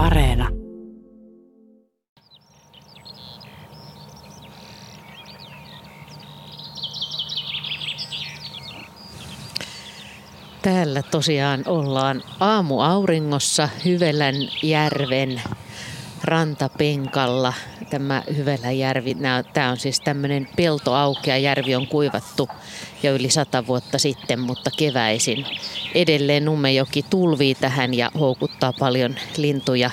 Areena. Täällä tosiaan ollaan aamuauringossa Hyvelän järven rantapenkalla. Tämä Hyvelän järvi, tämä on siis tämmöinen peltoaukea. Järvi on kuivattu jo yli sata vuotta sitten, mutta keväisin edelleen Nummejoki tulvii tähän ja houkuttaa paljon lintuja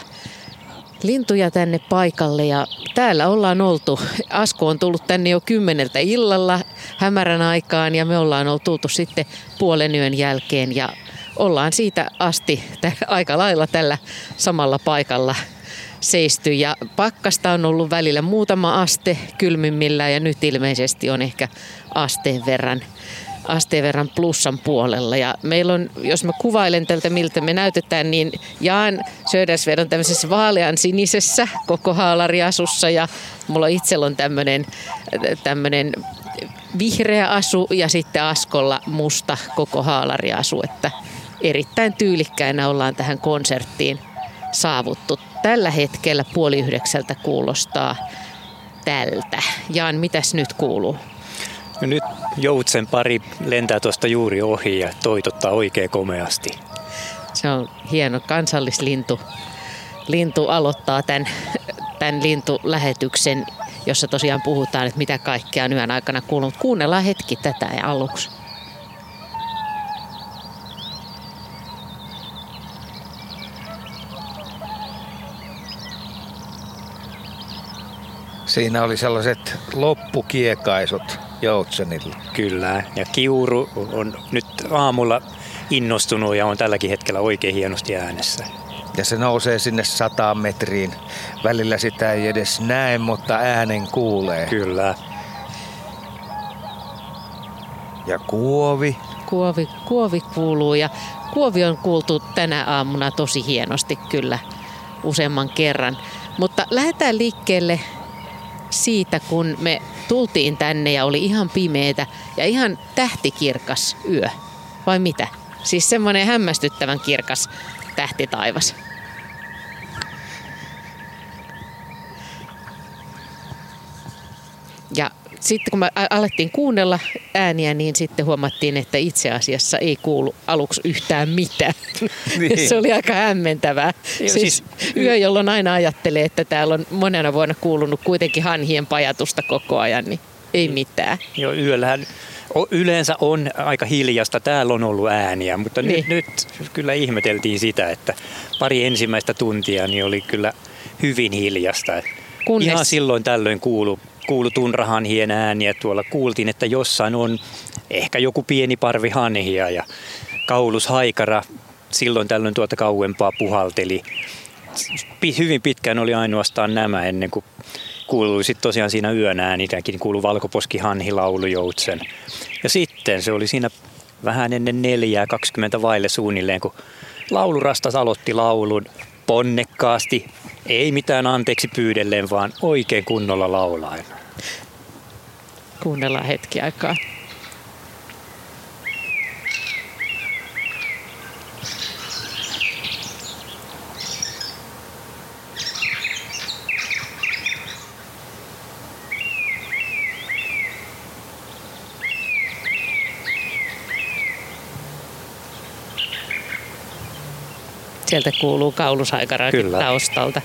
lintuja tänne paikalle ja täällä ollaan oltu. Asko on tullut tänne jo kymmeneltä illalla hämärän aikaan ja me ollaan oltu tultu sitten puolen yön jälkeen ja ollaan siitä asti aika lailla tällä samalla paikalla seisty ja pakkasta on ollut välillä muutama aste kylmimmillä ja nyt ilmeisesti on ehkä asteen verran asteen verran plussan puolella. Ja meillä on, jos mä kuvailen tältä miltä me näytetään, niin Jaan Södersved on tämmöisessä vaalean sinisessä koko haalariasussa ja mulla itsellä on tämmöinen tämmöinen vihreä asu ja sitten Askolla musta koko haalariasu, että erittäin tyylikkäinä ollaan tähän konserttiin saavuttu. Tällä hetkellä puoli yhdeksältä kuulostaa tältä. Jaan, mitäs nyt kuuluu? No nyt joutsen pari lentää tuosta juuri ohi ja toitottaa oikein komeasti. Se on hieno kansallislintu. Lintu aloittaa tämän, tämän lintulähetyksen, jossa tosiaan puhutaan, että mitä kaikkea on yön aikana kuulunut. Kuunnellaan hetki tätä aluksi. Siinä oli sellaiset loppukiekaisut Joutsenille. Kyllä, ja Kiuru on nyt aamulla innostunut ja on tälläkin hetkellä oikein hienosti äänessä. Ja se nousee sinne sataan metriin. Välillä sitä ei edes näe, mutta äänen kuulee. Kyllä. Ja kuovi. Kuovi, kuovi kuuluu ja kuovi on kuultu tänä aamuna tosi hienosti kyllä useamman kerran. Mutta lähdetään liikkeelle siitä, kun me tultiin tänne ja oli ihan pimeetä ja ihan tähtikirkas yö. Vai mitä? Siis semmoinen hämmästyttävän kirkas tähtitaivas. Ja sitten kun me alettiin kuunnella ääniä, niin sitten huomattiin, että itse asiassa ei kuulu aluksi yhtään mitään. Niin. Se oli aika hämmentävää. Joo, siis, siis yö, jolloin aina ajattelee, että täällä on monena vuonna kuulunut kuitenkin hanhien pajatusta koko ajan, niin ei mitään. Joo, yöllähän yleensä on aika hiljasta. Täällä on ollut ääniä, mutta niin. nyt, nyt kyllä ihmeteltiin sitä, että pari ensimmäistä tuntia niin oli kyllä hyvin hiljasta. Kunnes... Ihan silloin tällöin kuulu kuulu tunrahanhien ääniä. Tuolla kuultiin, että jossain on ehkä joku pieni parvi hanhia ja kaulushaikara silloin tällöin tuota kauempaa puhalteli. Hyvin pitkään oli ainoastaan nämä ennen kuin kuului sitten tosiaan siinä yön äänitäkin, kuului valkoposkihanhi laulujoutsen. Ja sitten se oli siinä vähän ennen neljää, 20 vaille suunnilleen, kun laulurastas aloitti laulun ponnekkaasti, ei mitään anteeksi pyydelleen, vaan oikein kunnolla laulaen. Kuunnellaan hetki aikaa. Sieltä kuuluu kaulusaikarakin taustalta.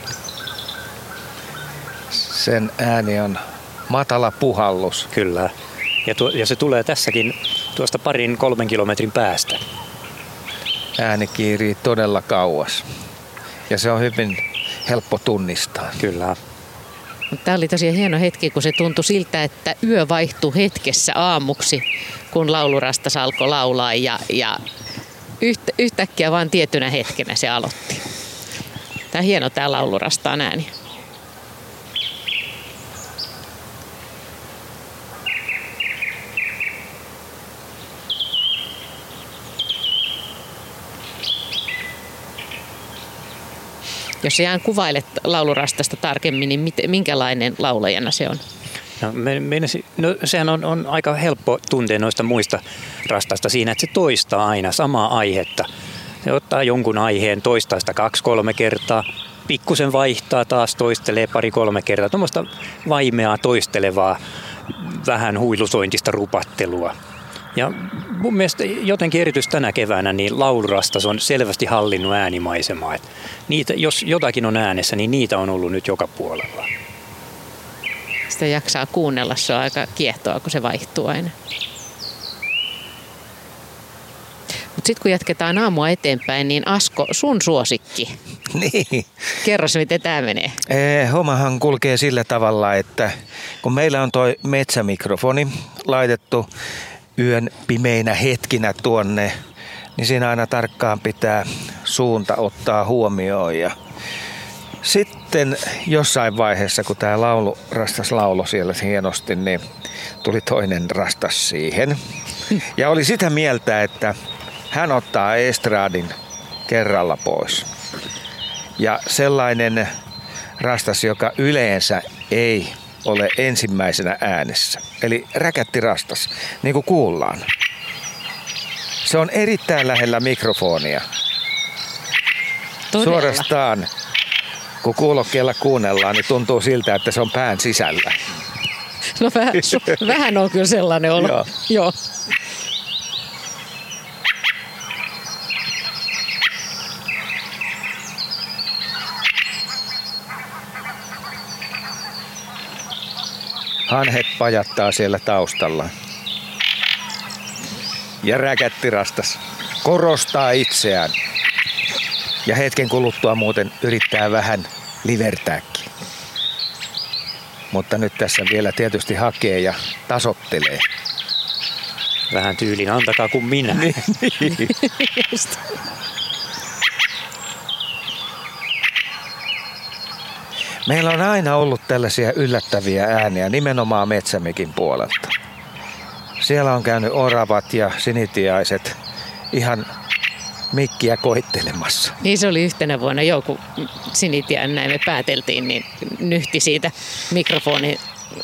Sen ääni on matala puhallus. Kyllä. Ja, tuo, ja se tulee tässäkin tuosta parin kolmen kilometrin päästä. Ääni kiirii todella kauas. Ja se on hyvin helppo tunnistaa. Kyllä. Tämä oli tosiaan hieno hetki, kun se tuntui siltä, että yö vaihtui hetkessä aamuksi, kun laulurastas alkoi laulaa ja, ja yhtä, yhtäkkiä vaan tietynä hetkenä se aloitti. Tämä on hieno tämä laulurastaan ääni. Jos ihan kuvailet laulurastasta tarkemmin, niin minkälainen laulajana se on? No, me, me, no sehän on, on aika helppo tuntea noista muista rastasta siinä, että se toistaa aina samaa aihetta. Se ottaa jonkun aiheen toistaista kaksi-kolme kertaa, pikkusen vaihtaa, taas toistelee pari-kolme kertaa. Tuommoista vaimeaa toistelevaa, vähän huilusointista rupattelua. Ja mun mielestä jotenkin erityisesti tänä keväänä niin laulurastas on selvästi hallinnut äänimaisemaa. Niitä, jos jotakin on äänessä, niin niitä on ollut nyt joka puolella. Sitä jaksaa kuunnella, se on aika kiehtoa, kun se vaihtuu aina. Mutta sitten kun jatketaan aamua eteenpäin, niin Asko, sun suosikki. Niin. Kerros, miten tämä menee. Ee, hommahan kulkee sillä tavalla, että kun meillä on toi metsämikrofoni laitettu yön pimeinä hetkinä tuonne, niin siinä aina tarkkaan pitää suunta ottaa huomioon. Ja sitten jossain vaiheessa, kun tämä laulu, rastas laulo siellä hienosti, niin tuli toinen rastas siihen. Ja oli sitä mieltä, että hän ottaa estradin kerralla pois. Ja sellainen rastas, joka yleensä ei ole ensimmäisenä äänessä. Eli räkätti rastas, niin kuin kuullaan. Se on erittäin lähellä mikrofonia. Todella. Suorastaan, kun kuulokkeella kuunnellaan, niin tuntuu siltä, että se on pään sisällä. No vähän, vähän on kyllä sellainen olo. Joo. Joo. Hanhet pajattaa siellä taustalla. Ja räkättirastas korostaa itseään. Ja hetken kuluttua muuten yrittää vähän livertääkin. Mutta nyt tässä vielä tietysti hakee ja tasottelee. Vähän tyylin, antakaa kuin minä. Just. Meillä on aina ollut tällaisia yllättäviä ääniä nimenomaan metsämikin puolelta. Siellä on käynyt oravat ja sinitiaiset ihan mikkiä koittelemassa. Niin se oli yhtenä vuonna jo, kun Sinitian näin me pääteltiin, niin nyhti siitä mikrofonin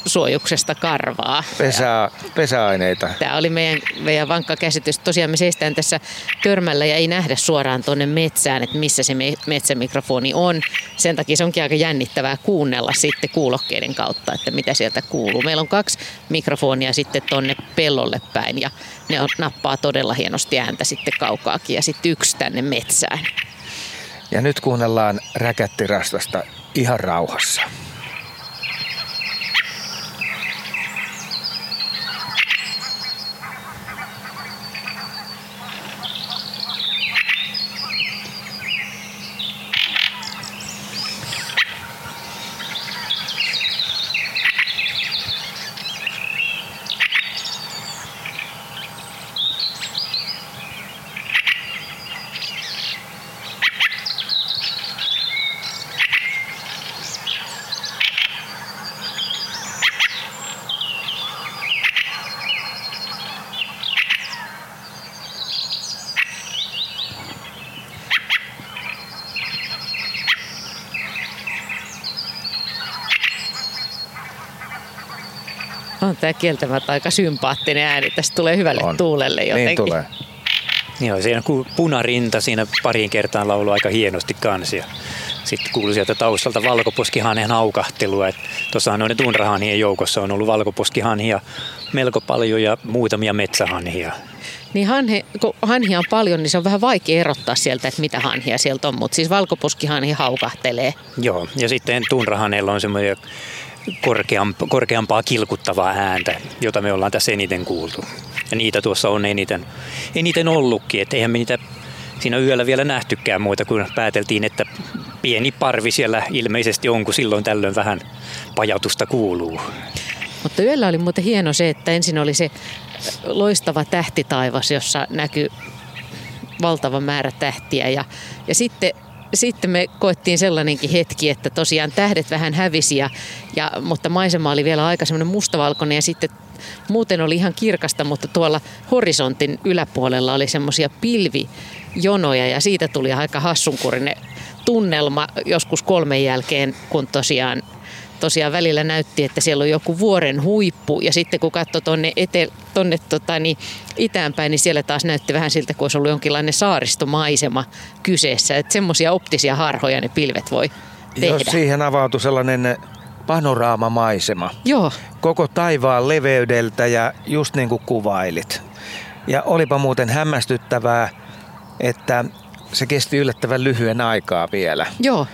suojuksesta karvaa. Pesä, pesäaineita. Tämä oli meidän, meidän vankka käsitys. Tosiaan me seistään tässä törmällä ja ei nähdä suoraan tuonne metsään, että missä se me- metsämikrofoni on. Sen takia se onkin aika jännittävää kuunnella sitten kuulokkeiden kautta, että mitä sieltä kuuluu. Meillä on kaksi mikrofonia sitten tuonne pellolle päin ja ne on, nappaa todella hienosti ääntä sitten kaukaakin ja sitten yksi tänne metsään. Ja nyt kuunnellaan räkättirastasta ihan rauhassa. On tämä kieltämättä aika sympaattinen ääni. Tästä tulee hyvälle On. tuulelle jotenkin. Niin tulee. Joo, siinä kun punarinta siinä pariin kertaan laulu aika hienosti kansia. Sitten kuului sieltä taustalta valkoposkihanhen haukahtelua. Tuossahan noiden tunrahanhien joukossa on ollut valkoposkihanhia melko paljon ja muutamia metsähanhia. Niin hanhe, kun hanhia on paljon, niin se on vähän vaikea erottaa sieltä, että mitä hanhia sieltä on. Mutta siis valkoposkihanhi haukahtelee. Joo, ja sitten tunrahaneilla on semmoisia korkeampaa, kilkuttavaa ääntä, jota me ollaan tässä eniten kuultu. Ja niitä tuossa on eniten, eniten ollutkin, että eihän me niitä siinä yöllä vielä nähtykään muuta, kun pääteltiin, että pieni parvi siellä ilmeisesti on, kun silloin tällöin vähän pajatusta kuuluu. Mutta yöllä oli muuten hieno se, että ensin oli se loistava tähtitaivas, jossa näkyy valtava määrä tähtiä. Ja, ja sitten, sitten me koettiin sellainenkin hetki, että tosiaan tähdet vähän hävisi, ja, ja, mutta maisema oli vielä aika semmoinen mustavalkoinen ja sitten muuten oli ihan kirkasta, mutta tuolla horisontin yläpuolella oli semmoisia pilvijonoja ja siitä tuli aika hassunkurinen tunnelma joskus kolmen jälkeen, kun tosiaan tosiaan välillä näytti, että siellä on joku vuoren huippu ja sitten kun katsoi tuonne, ete, tonne tota, niin itäänpäin, niin siellä taas näytti vähän siltä, kuin olisi ollut jonkinlainen saaristomaisema kyseessä. Että semmoisia optisia harhoja ne pilvet voi tehdä. Jos siihen avautui sellainen panoraamamaisema. Joo. Koko taivaan leveydeltä ja just niin kuin kuvailit. Ja olipa muuten hämmästyttävää, että se kesti yllättävän lyhyen aikaa vielä. Joo.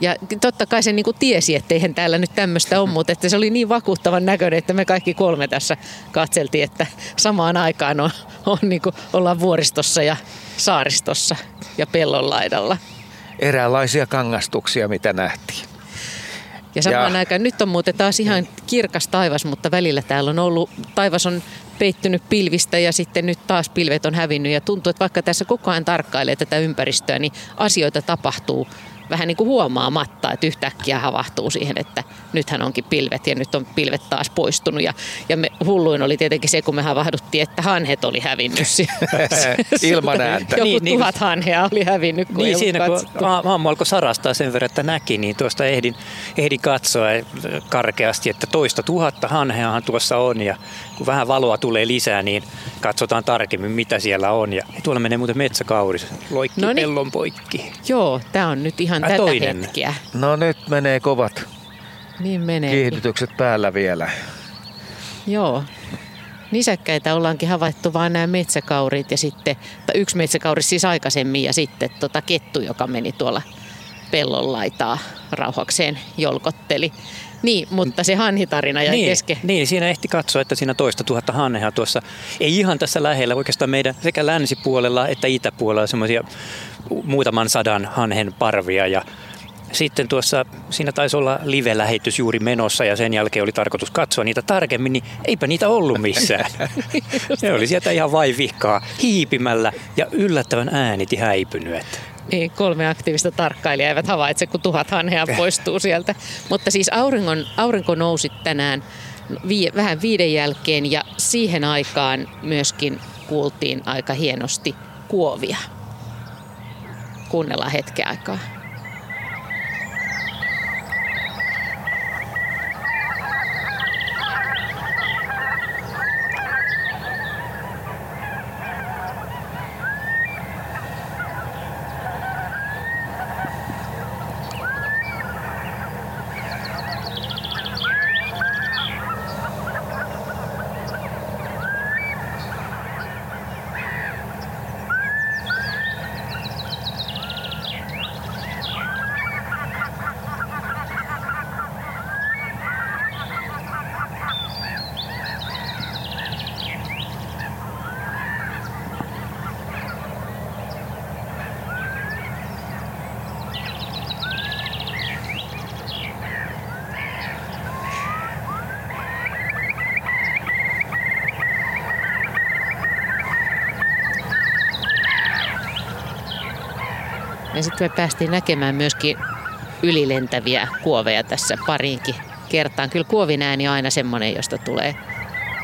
Ja totta kai se niinku tiesi, että eihän täällä nyt tämmöistä ole, mutta että se oli niin vakuuttavan näköinen, että me kaikki kolme tässä katseltiin, että samaan aikaan on, on niinku, ollaan vuoristossa ja saaristossa ja pellonlaidalla. Eräänlaisia kangastuksia, mitä nähtiin. Ja samaan ja. aikaan nyt on muuten taas ihan kirkas taivas, mutta välillä täällä on ollut, taivas on peittynyt pilvistä ja sitten nyt taas pilvet on hävinnyt ja tuntuu, että vaikka tässä koko ajan tarkkailee tätä ympäristöä, niin asioita tapahtuu vähän niin kuin huomaamatta, että yhtäkkiä havahtuu siihen, että nythän onkin pilvet ja nyt on pilvet taas poistunut. Ja, ja me, hulluin oli tietenkin se, kun me havahduttiin, että hanhet oli hävinnyt. Ilman ääntä. Joku niin, niin tuhat niin, hanhea oli hävinnyt. Kun niin siinä kun aamu alkoi sarastaa sen verran, että näki, niin tuosta ehdin, ehdin katsoa karkeasti, että toista tuhatta hanheahan tuossa on. Ja kun vähän valoa tulee lisää, niin katsotaan tarkemmin, mitä siellä on. Ja tuolla menee muuten metsäkauris, loikki no niin. pellon poikki. Joo, tämä on nyt ihan tätä toinen. hetkeä. No nyt menee kovat niin menee. kiihdytykset päällä vielä. Joo. Nisäkkäitä ollaankin havaittu vain nämä metsäkaurit ja sitten, tai yksi metsäkauri siis aikaisemmin ja sitten tota kettu, joka meni tuolla pellon laitaa rauhakseen jolkotteli. Niin, mutta se hanhitarina jäi niin, kesken. Niin, siinä ehti katsoa, että siinä toista tuhatta hanhea tuossa, ei ihan tässä lähellä, oikeastaan meidän sekä länsipuolella että itäpuolella semmoisia muutaman sadan hanhen parvia ja sitten tuossa, siinä taisi olla live-lähetys juuri menossa ja sen jälkeen oli tarkoitus katsoa niitä tarkemmin, niin eipä niitä ollut missään. ne oli sieltä ihan vaivihkaa hiipimällä ja yllättävän ääniti häipynyt. Niin, kolme aktiivista tarkkailijaa eivät havaitse, kun tuhat hanhea poistuu sieltä. Mutta siis auringon, aurinko nousi tänään vi, vähän viiden jälkeen ja siihen aikaan myöskin kuultiin aika hienosti kuovia. Kuunnellaan hetken aikaa. Ja sitten me päästiin näkemään myöskin ylilentäviä kuoveja tässä pariinkin kertaan. Kyllä kuovin ääni on aina semmoinen, josta tulee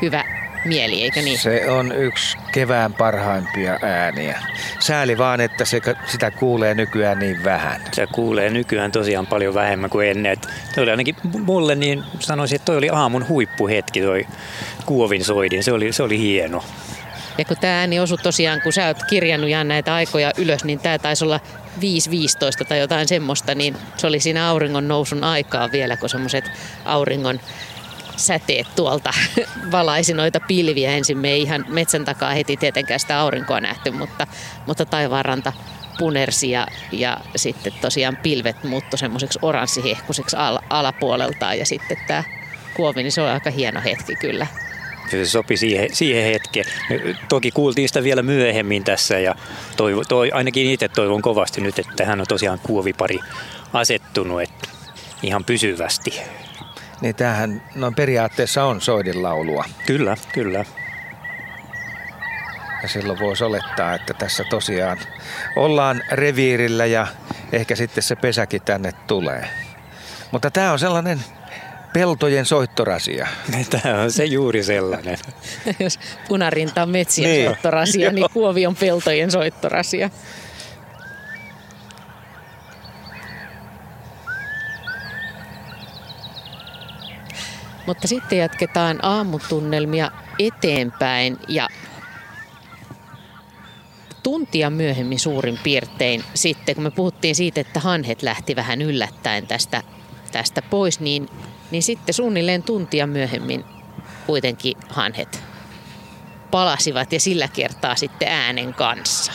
hyvä mieli, eikö niin? Se on yksi kevään parhaimpia ääniä. Sääli vaan, että se, sitä kuulee nykyään niin vähän. Se kuulee nykyään tosiaan paljon vähemmän kuin ennen. Että oli ainakin mulle niin sanoisin, että toi oli aamun huippuhetki toi kuovin soidin. Se oli, se oli hieno. Ja kun tämä ääni osui tosiaan, kun sä oot kirjannut Jan näitä aikoja ylös, niin tämä taisi olla 5.15 tai jotain semmoista, niin se oli siinä auringon nousun aikaa vielä, kun semmoiset auringon säteet tuolta valaisi noita pilviä. Ensin me ei ihan metsän takaa heti tietenkään sitä aurinkoa nähty, mutta, mutta taivaanranta punersi ja, ja sitten tosiaan pilvet muuttui semmoiseksi oranssihehkuiseksi al, alapuoleltaan ja sitten tämä kuovi, niin se on aika hieno hetki kyllä se sopi siihen, siihen hetkeen. Toki kuultiin sitä vielä myöhemmin tässä ja toivo, toi, ainakin itse toivon kovasti nyt, että hän on tosiaan kuovipari asettunut että ihan pysyvästi. Niin tämähän no periaatteessa on soidinlaulua. Kyllä, kyllä. Ja silloin voisi olettaa, että tässä tosiaan ollaan reviirillä ja ehkä sitten se pesäkin tänne tulee. Mutta tämä on sellainen peltojen soittorasia. Tämä on se juuri sellainen. Jos punarinta on metsien niin. soittorasia, niin kuovi on peltojen soittorasia. Mutta sitten jatketaan aamutunnelmia eteenpäin ja tuntia myöhemmin suurin piirtein sitten, kun me puhuttiin siitä, että hanhet lähti vähän yllättäen tästä, tästä pois, niin, niin sitten suunnilleen tuntia myöhemmin kuitenkin hanhet palasivat ja sillä kertaa sitten äänen kanssa.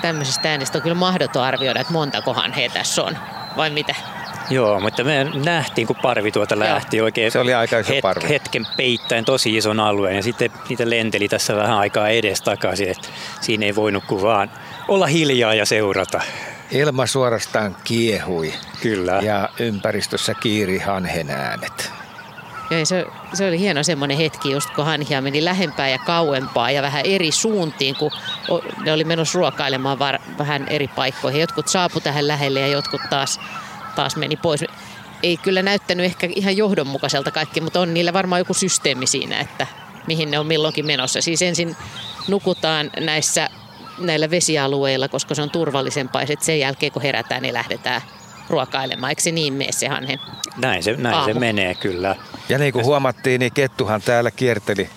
Tämmöisestä äänestä on kyllä mahdoton arvioida, että montakohan he tässä on, vai mitä? Joo, mutta me nähtiin, kun parvi tuota lähti Joo. oikein Se oli aika iso het- parvi. hetken peittäen tosi ison alueen ja sitten niitä lenteli tässä vähän aikaa edes takaisin, että siinä ei voinut kuin vaan olla hiljaa ja seurata. Ilma suorastaan kiehui. Kyllä. Ja ympäristössä kiiri hanhen äänet. Joo, se, se oli hieno semmoinen hetki, just kun hanhia meni lähempää ja kauempaa ja vähän eri suuntiin, kun ne oli menossa ruokailemaan var, vähän eri paikkoihin. Jotkut saapu tähän lähelle ja jotkut taas, taas meni pois. Ei kyllä näyttänyt ehkä ihan johdonmukaiselta kaikki, mutta on niillä varmaan joku systeemi siinä, että mihin ne on milloinkin menossa. Siis ensin nukutaan näissä näillä vesialueilla, koska se on turvallisempaa. Ja sen jälkeen, kun herätään, niin lähdetään ruokailemaan. Eikö se niin mene se hanhen Näin se, näin se menee kyllä. Ja niin kuin huomattiin, niin kettuhan täällä kierteli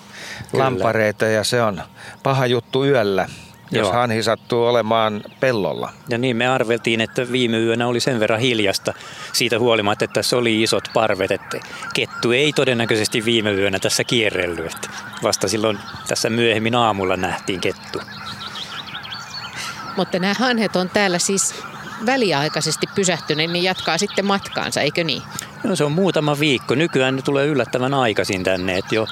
kyllä. lampareita ja se on paha juttu yöllä jos Joo. hanhi sattuu olemaan pellolla. Ja niin me arveltiin, että viime yönä oli sen verran hiljasta siitä huolimatta, että tässä oli isot parvet, että kettu ei todennäköisesti viime yönä tässä kierrellyt. Että vasta silloin tässä myöhemmin aamulla nähtiin kettu. Mutta nämä hanhet on täällä siis väliaikaisesti pysähtyneet, niin jatkaa sitten matkaansa, eikö niin? No se on muutama viikko. Nykyään ne tulee yllättävän aikaisin tänne, että jo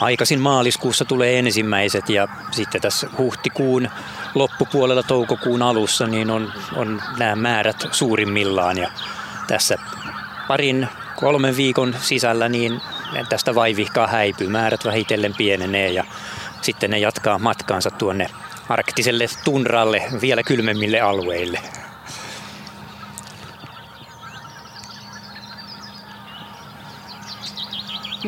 aikaisin maaliskuussa tulee ensimmäiset ja sitten tässä huhtikuun loppupuolella toukokuun alussa niin on, on nämä määrät suurimmillaan ja tässä parin kolmen viikon sisällä niin tästä vaivihkaa häipyy. Määrät vähitellen pienenee ja sitten ne jatkaa matkaansa tuonne arktiselle tunralle vielä kylmemmille alueille.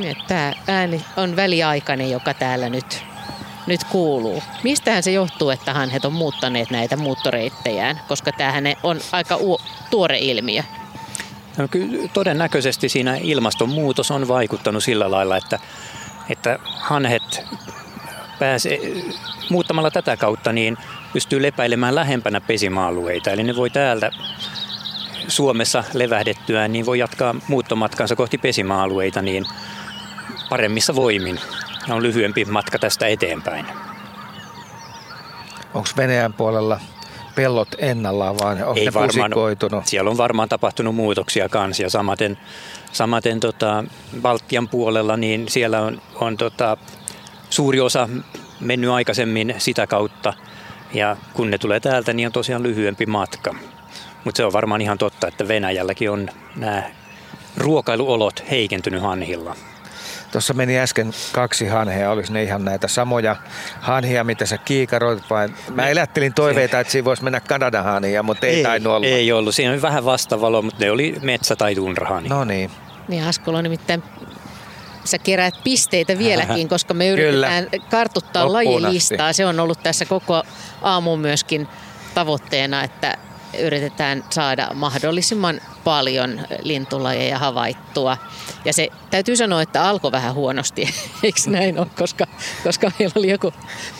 Niin, tämä ääni on väliaikainen, joka täällä nyt, nyt kuuluu. Mistähän se johtuu, että hanhet on muuttaneet näitä muuttoreittejään, koska tämähän on aika u- tuore ilmiö? No, kyllä todennäköisesti siinä ilmastonmuutos on vaikuttanut sillä lailla, että, että hanhet pääsee, muuttamalla tätä kautta niin pystyy lepäilemään lähempänä pesimaalueita. Eli ne voi täältä Suomessa levähdettyä, niin voi jatkaa muuttomatkansa kohti pesimaalueita, niin paremmissa voimin. Ja on lyhyempi matka tästä eteenpäin. Onko Venäjän puolella pellot ennallaan vai onko Ei ne varmaan, Siellä on varmaan tapahtunut muutoksia kanssa ja samaten, samaten tota, Baltian puolella niin siellä on, on tota, suuri osa mennyt aikaisemmin sitä kautta ja kun ne tulee täältä, niin on tosiaan lyhyempi matka. Mutta se on varmaan ihan totta, että Venäjälläkin on nämä ruokailuolot heikentynyt hanhilla. Tuossa meni äsken kaksi hanhea, olisi ne ihan näitä samoja hanhia, mitä sä kiikaroit vai? Mä elättelin toiveita, että siinä voisi mennä Kanadan hanhia, mutta ei, ei tainnut olla. Ei ollut, siinä oli vähän vastavalo, mutta ne oli metsä- tai tunrahani. No niin. Niin Askola nimittäin sä keräät pisteitä vieläkin, koska me yritetään Kyllä. kartuttaa lajilistaa. Se on ollut tässä koko aamu myöskin tavoitteena, että yritetään saada mahdollisimman paljon lintulajeja havaittua. Ja se täytyy sanoa, että alkoi vähän huonosti, eikö näin ole, koska, koska meillä oli joku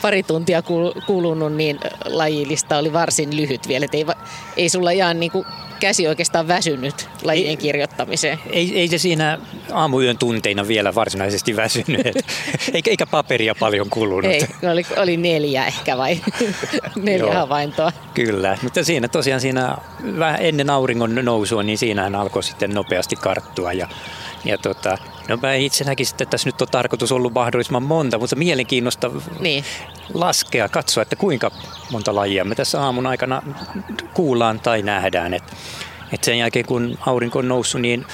pari tuntia kulunut, niin lajilista oli varsin lyhyt vielä. Et ei, ei sulla ihan niin kuin käsi oikeastaan väsynyt lajien kirjoittamiseen. Ei, ei se siinä aamuyön tunteina vielä varsinaisesti väsynyt, eikä, eikä paperia paljon kulunut. Ei, oli, oli neljä ehkä vai neljä Joo, havaintoa. Kyllä, mutta siinä tosiaan siinä vähän ennen auringon nousua, niin siinähän alkoi sitten nopeasti karttua ja Ja tota, no mä itse näkisin, että tässä nyt on tarkoitus ollut mahdollisimman monta, mutta mielenkiinnosta niin. laskea, katsoa, että kuinka monta lajia me tässä aamun aikana kuullaan tai nähdään. Et, et sen jälkeen kun aurinko on noussut, niin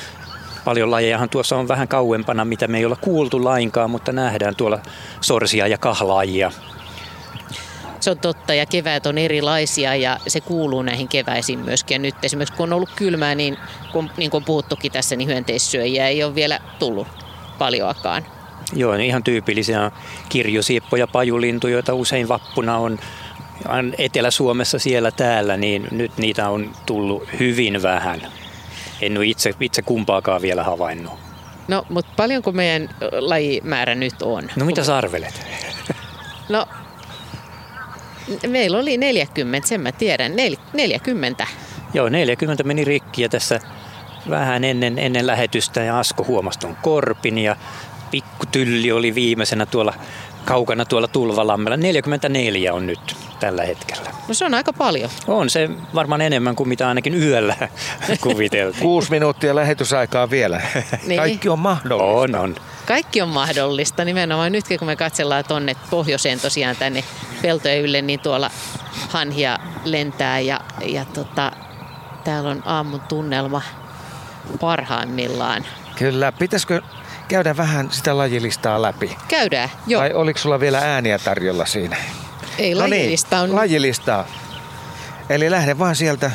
paljon lajejahan tuossa on vähän kauempana, mitä me ei olla kuultu lainkaan, mutta nähdään tuolla sorsia ja kahlaajia. Se on totta ja keväät on erilaisia ja se kuuluu näihin keväisiin myöskin. Ja nyt esimerkiksi kun on ollut kylmää, niin kun, niin kuin on puhuttukin tässä, niin hyönteissyöjiä ei ole vielä tullut paljoakaan. Joo, niin ihan tyypillisiä kirjosieppoja, pajulintuja, joita usein vappuna on Etelä-Suomessa siellä täällä, niin nyt niitä on tullut hyvin vähän. En ole itse, itse kumpaakaan vielä havainnut. No, mutta paljonko meidän lajimäärä nyt on? No mitä sä arvelet? No Meillä oli 40, sen mä tiedän. 40. Joo, 40 meni rikki ja tässä vähän ennen, ennen lähetystä ja Asko huomasi tuon korpin ja pikku tylli oli viimeisenä tuolla kaukana tuolla Tulvalammella. 44 on nyt tällä hetkellä. No se on aika paljon. On se varmaan enemmän kuin mitä ainakin yöllä kuviteltiin. Kuusi minuuttia lähetysaikaa vielä. Niin. Kaikki on mahdollista. On, on. Kaikki on mahdollista. Nimenomaan nytkin kun me katsellaan tuonne pohjoiseen tosiaan tänne peltojen ylle, niin tuolla hanhia lentää ja, ja tota, täällä on aamun tunnelma parhaimmillaan. Kyllä. Pitäisikö käydä vähän sitä lajilistaa läpi? Käydään, joo. Vai oliko sulla vielä ääniä tarjolla siinä? Ei, lajilista no niin, on... Lajilistaa. Eli lähde vaan sieltä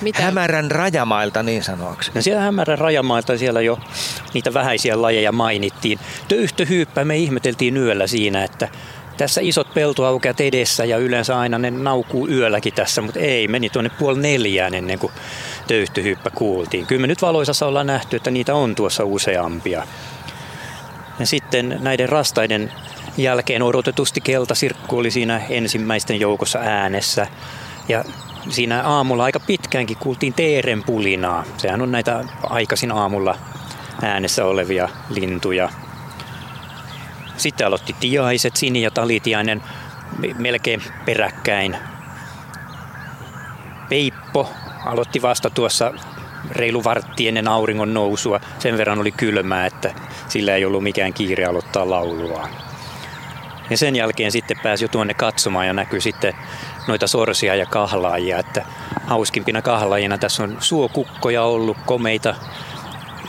mitä? Hämärän rajamailta niin sanoaksi. No siellä hämärän rajamailta siellä jo niitä vähäisiä lajeja mainittiin. Töyhtöhyyppä me ihmeteltiin yöllä siinä, että tässä isot peltoaukeat edessä ja yleensä aina ne naukuu yölläkin tässä, mutta ei, meni tuonne puoli neljään ennen kuin töyhtöhyppä kuultiin. Kyllä me nyt valoisassa ollaan nähty, että niitä on tuossa useampia. Ja sitten näiden rastaiden jälkeen odotetusti keltasirkku oli siinä ensimmäisten joukossa äänessä. Ja siinä aamulla aika pitkäänkin kuultiin teeren pulinaa. Sehän on näitä aikaisin aamulla äänessä olevia lintuja. Sitten aloitti tiaiset, Sini ja Talitiainen melkein peräkkäin. Peippo aloitti vasta tuossa reilu vartti ennen auringon nousua. Sen verran oli kylmää, että sillä ei ollut mikään kiire aloittaa lauluaan. Ja sen jälkeen sitten pääsi jo tuonne katsomaan ja näkyi sitten noita sorsia ja kahlaajia. Että hauskimpina kahlaajina tässä on suokukkoja ollut, komeita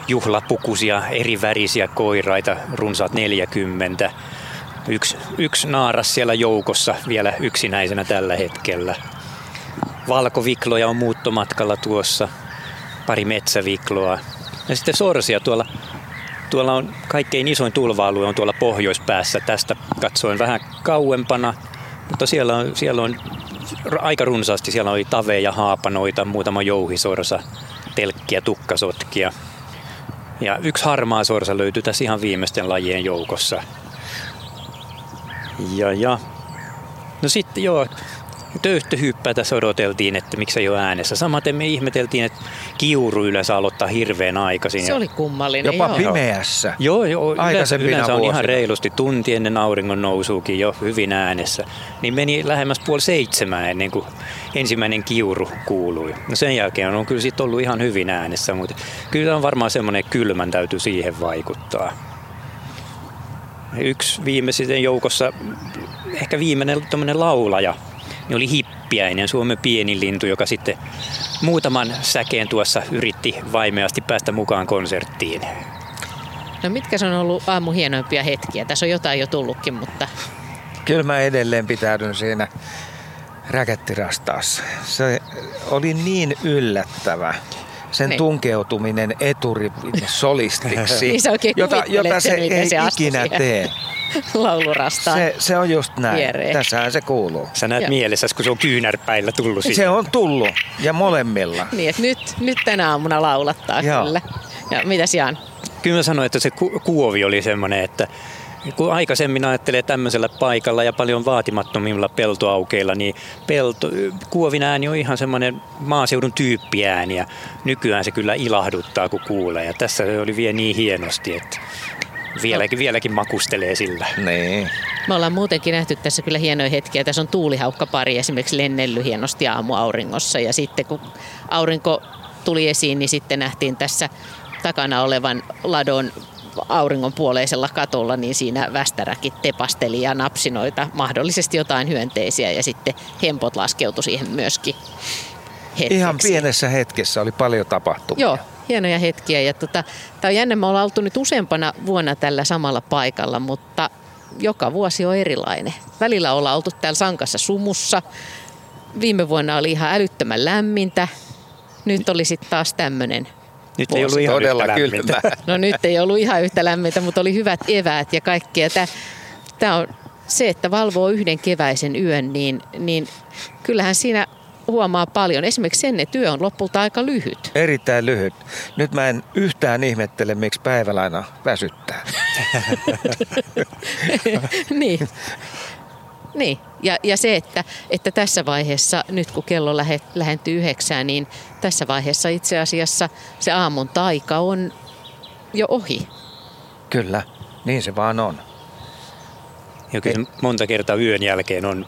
juhlapukuisia, eri värisiä koiraita, runsaat 40. Yksi, yksi naaras siellä joukossa vielä yksinäisenä tällä hetkellä. Valkovikloja on muuttomatkalla tuossa, pari metsävikloa. Ja sitten sorsia tuolla Tuolla on kaikkein isoin tulva-alue on tuolla pohjoispäässä tästä katsoen vähän kauempana, mutta siellä on, siellä on aika runsaasti. Siellä oli taveja, haapanoita, muutama jouhisorsa, telkkiä, tukkasotkia. Ja yksi harmaa sorsa löytyy tässä ihan viimeisten lajien joukossa. Ja, ja. No sitten joo, töyhtöhyppää tässä odoteltiin, että miksi ei ole äänessä. Samaten me ihmeteltiin, että kiuru yleensä aloittaa hirveän aikaisin. Se oli kummallinen. Jopa joo. pimeässä. Joo, joo yleensä, yleensä on ihan reilusti tunti ennen auringon nousuukin jo hyvin äänessä. Niin meni lähemmäs puoli seitsemää ennen kuin ensimmäinen kiuru kuului. No sen jälkeen on kyllä sitten ollut ihan hyvin äänessä, mutta kyllä on varmaan semmoinen kylmän täytyy siihen vaikuttaa. Yksi viimeisen joukossa, ehkä viimeinen laulaja niin oli hippiäinen, Suomen pieni lintu, joka sitten muutaman säkeen tuossa yritti vaimeasti päästä mukaan konserttiin. No mitkä on ollut aamu hienoimpia hetkiä? Tässä on jotain jo tullutkin, mutta... Kyllä mä edelleen pitäydyn siinä räkettirastaassa. Se oli niin yllättävä sen niin. tunkeutuminen eturivin solistiksi, niin jota, jota se ei se ikinä tee. laulurastaan se, se on just näin. Viereen. Tässähän se kuuluu. Sä näet Joo. mielessä, kun se on kyynärpäillä tullut siihen. Se on tullut ja molemmilla. niin, että nyt, nyt tänä aamuna laulattaa Joo. kyllä. Ja mitäs Jan? Kyllä mä sanoin, että se ku- kuovi oli semmoinen, että kun aikaisemmin ajattelee tämmöisellä paikalla ja paljon vaatimattomimmilla peltoaukeilla, niin pelto, kuovin ääni on ihan semmoinen maaseudun tyyppiääni ja nykyään se kyllä ilahduttaa, kun kuulee. Ja tässä se oli vielä niin hienosti, että vieläkin, no. vieläkin makustelee sillä. Niin. Me ollaan muutenkin nähty tässä kyllä hienoja hetkiä. Tässä on tuulihaukkapari esimerkiksi lennellyt hienosti aamuauringossa ja sitten kun aurinko tuli esiin, niin sitten nähtiin tässä takana olevan ladon auringon puoleisella katolla, niin siinä västäräkit tepasteli ja napsi noita mahdollisesti jotain hyönteisiä ja sitten hempot laskeutui siihen myöskin hetkeksi. Ihan pienessä hetkessä oli paljon tapahtumia. Joo, hienoja hetkiä. Ja tota, tämä on jännä, me ollaan oltu nyt useampana vuonna tällä samalla paikalla, mutta joka vuosi on erilainen. Välillä ollaan oltu täällä Sankassa sumussa. Viime vuonna oli ihan älyttömän lämmintä. Nyt oli sitten taas tämmöinen nyt ei ollut ihan Todella yhtä lämmintä. No nyt ei ollut ihan yhtä lämmintä, mutta oli hyvät eväät ja kaikkea. Tämä on se, että valvoo yhden keväisen yön, niin, niin kyllähän siinä huomaa paljon. Esimerkiksi sen, että työ on lopulta aika lyhyt. Erittäin lyhyt. Nyt mä en yhtään ihmettele, miksi päivälaina väsyttää. niin. Niin, ja, ja se, että, että tässä vaiheessa, nyt kun kello lähe, lähentyy yhdeksään, niin tässä vaiheessa itse asiassa se aamun taika on jo ohi. Kyllä, niin se vaan on. Ja kyllä monta kertaa yön jälkeen on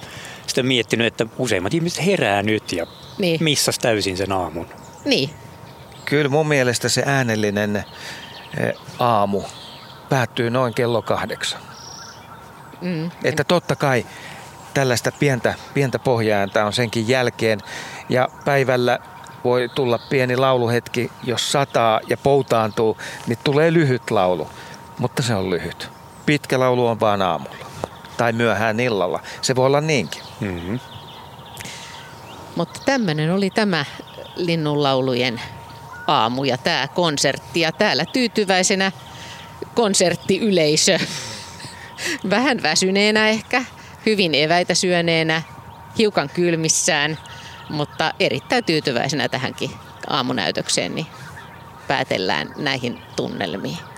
sitä miettinyt, että useimmat ihmiset herää nyt ja Niin. missas täysin sen aamun. Niin, Kyllä mun mielestä se äänellinen eh, aamu päättyy noin kello kahdeksan. mm, Että totta kai tällaista pientä, pientä pohjaääntä on senkin jälkeen. Ja päivällä voi tulla pieni lauluhetki, jos sataa ja poutaantuu, niin tulee lyhyt laulu. Mutta se on lyhyt. Pitkä laulu on vaan aamulla. Tai myöhään illalla. Se voi olla niinkin. Mm-hmm. mutta tämmöinen oli tämä linnunlaulujen aamu ja tämä konsertti. Ja täällä tyytyväisenä konserttiyleisö. Vähän väsyneenä ehkä, hyvin eväitä syöneenä, hiukan kylmissään, mutta erittäin tyytyväisenä tähänkin aamunäytökseen, niin päätellään näihin tunnelmiin.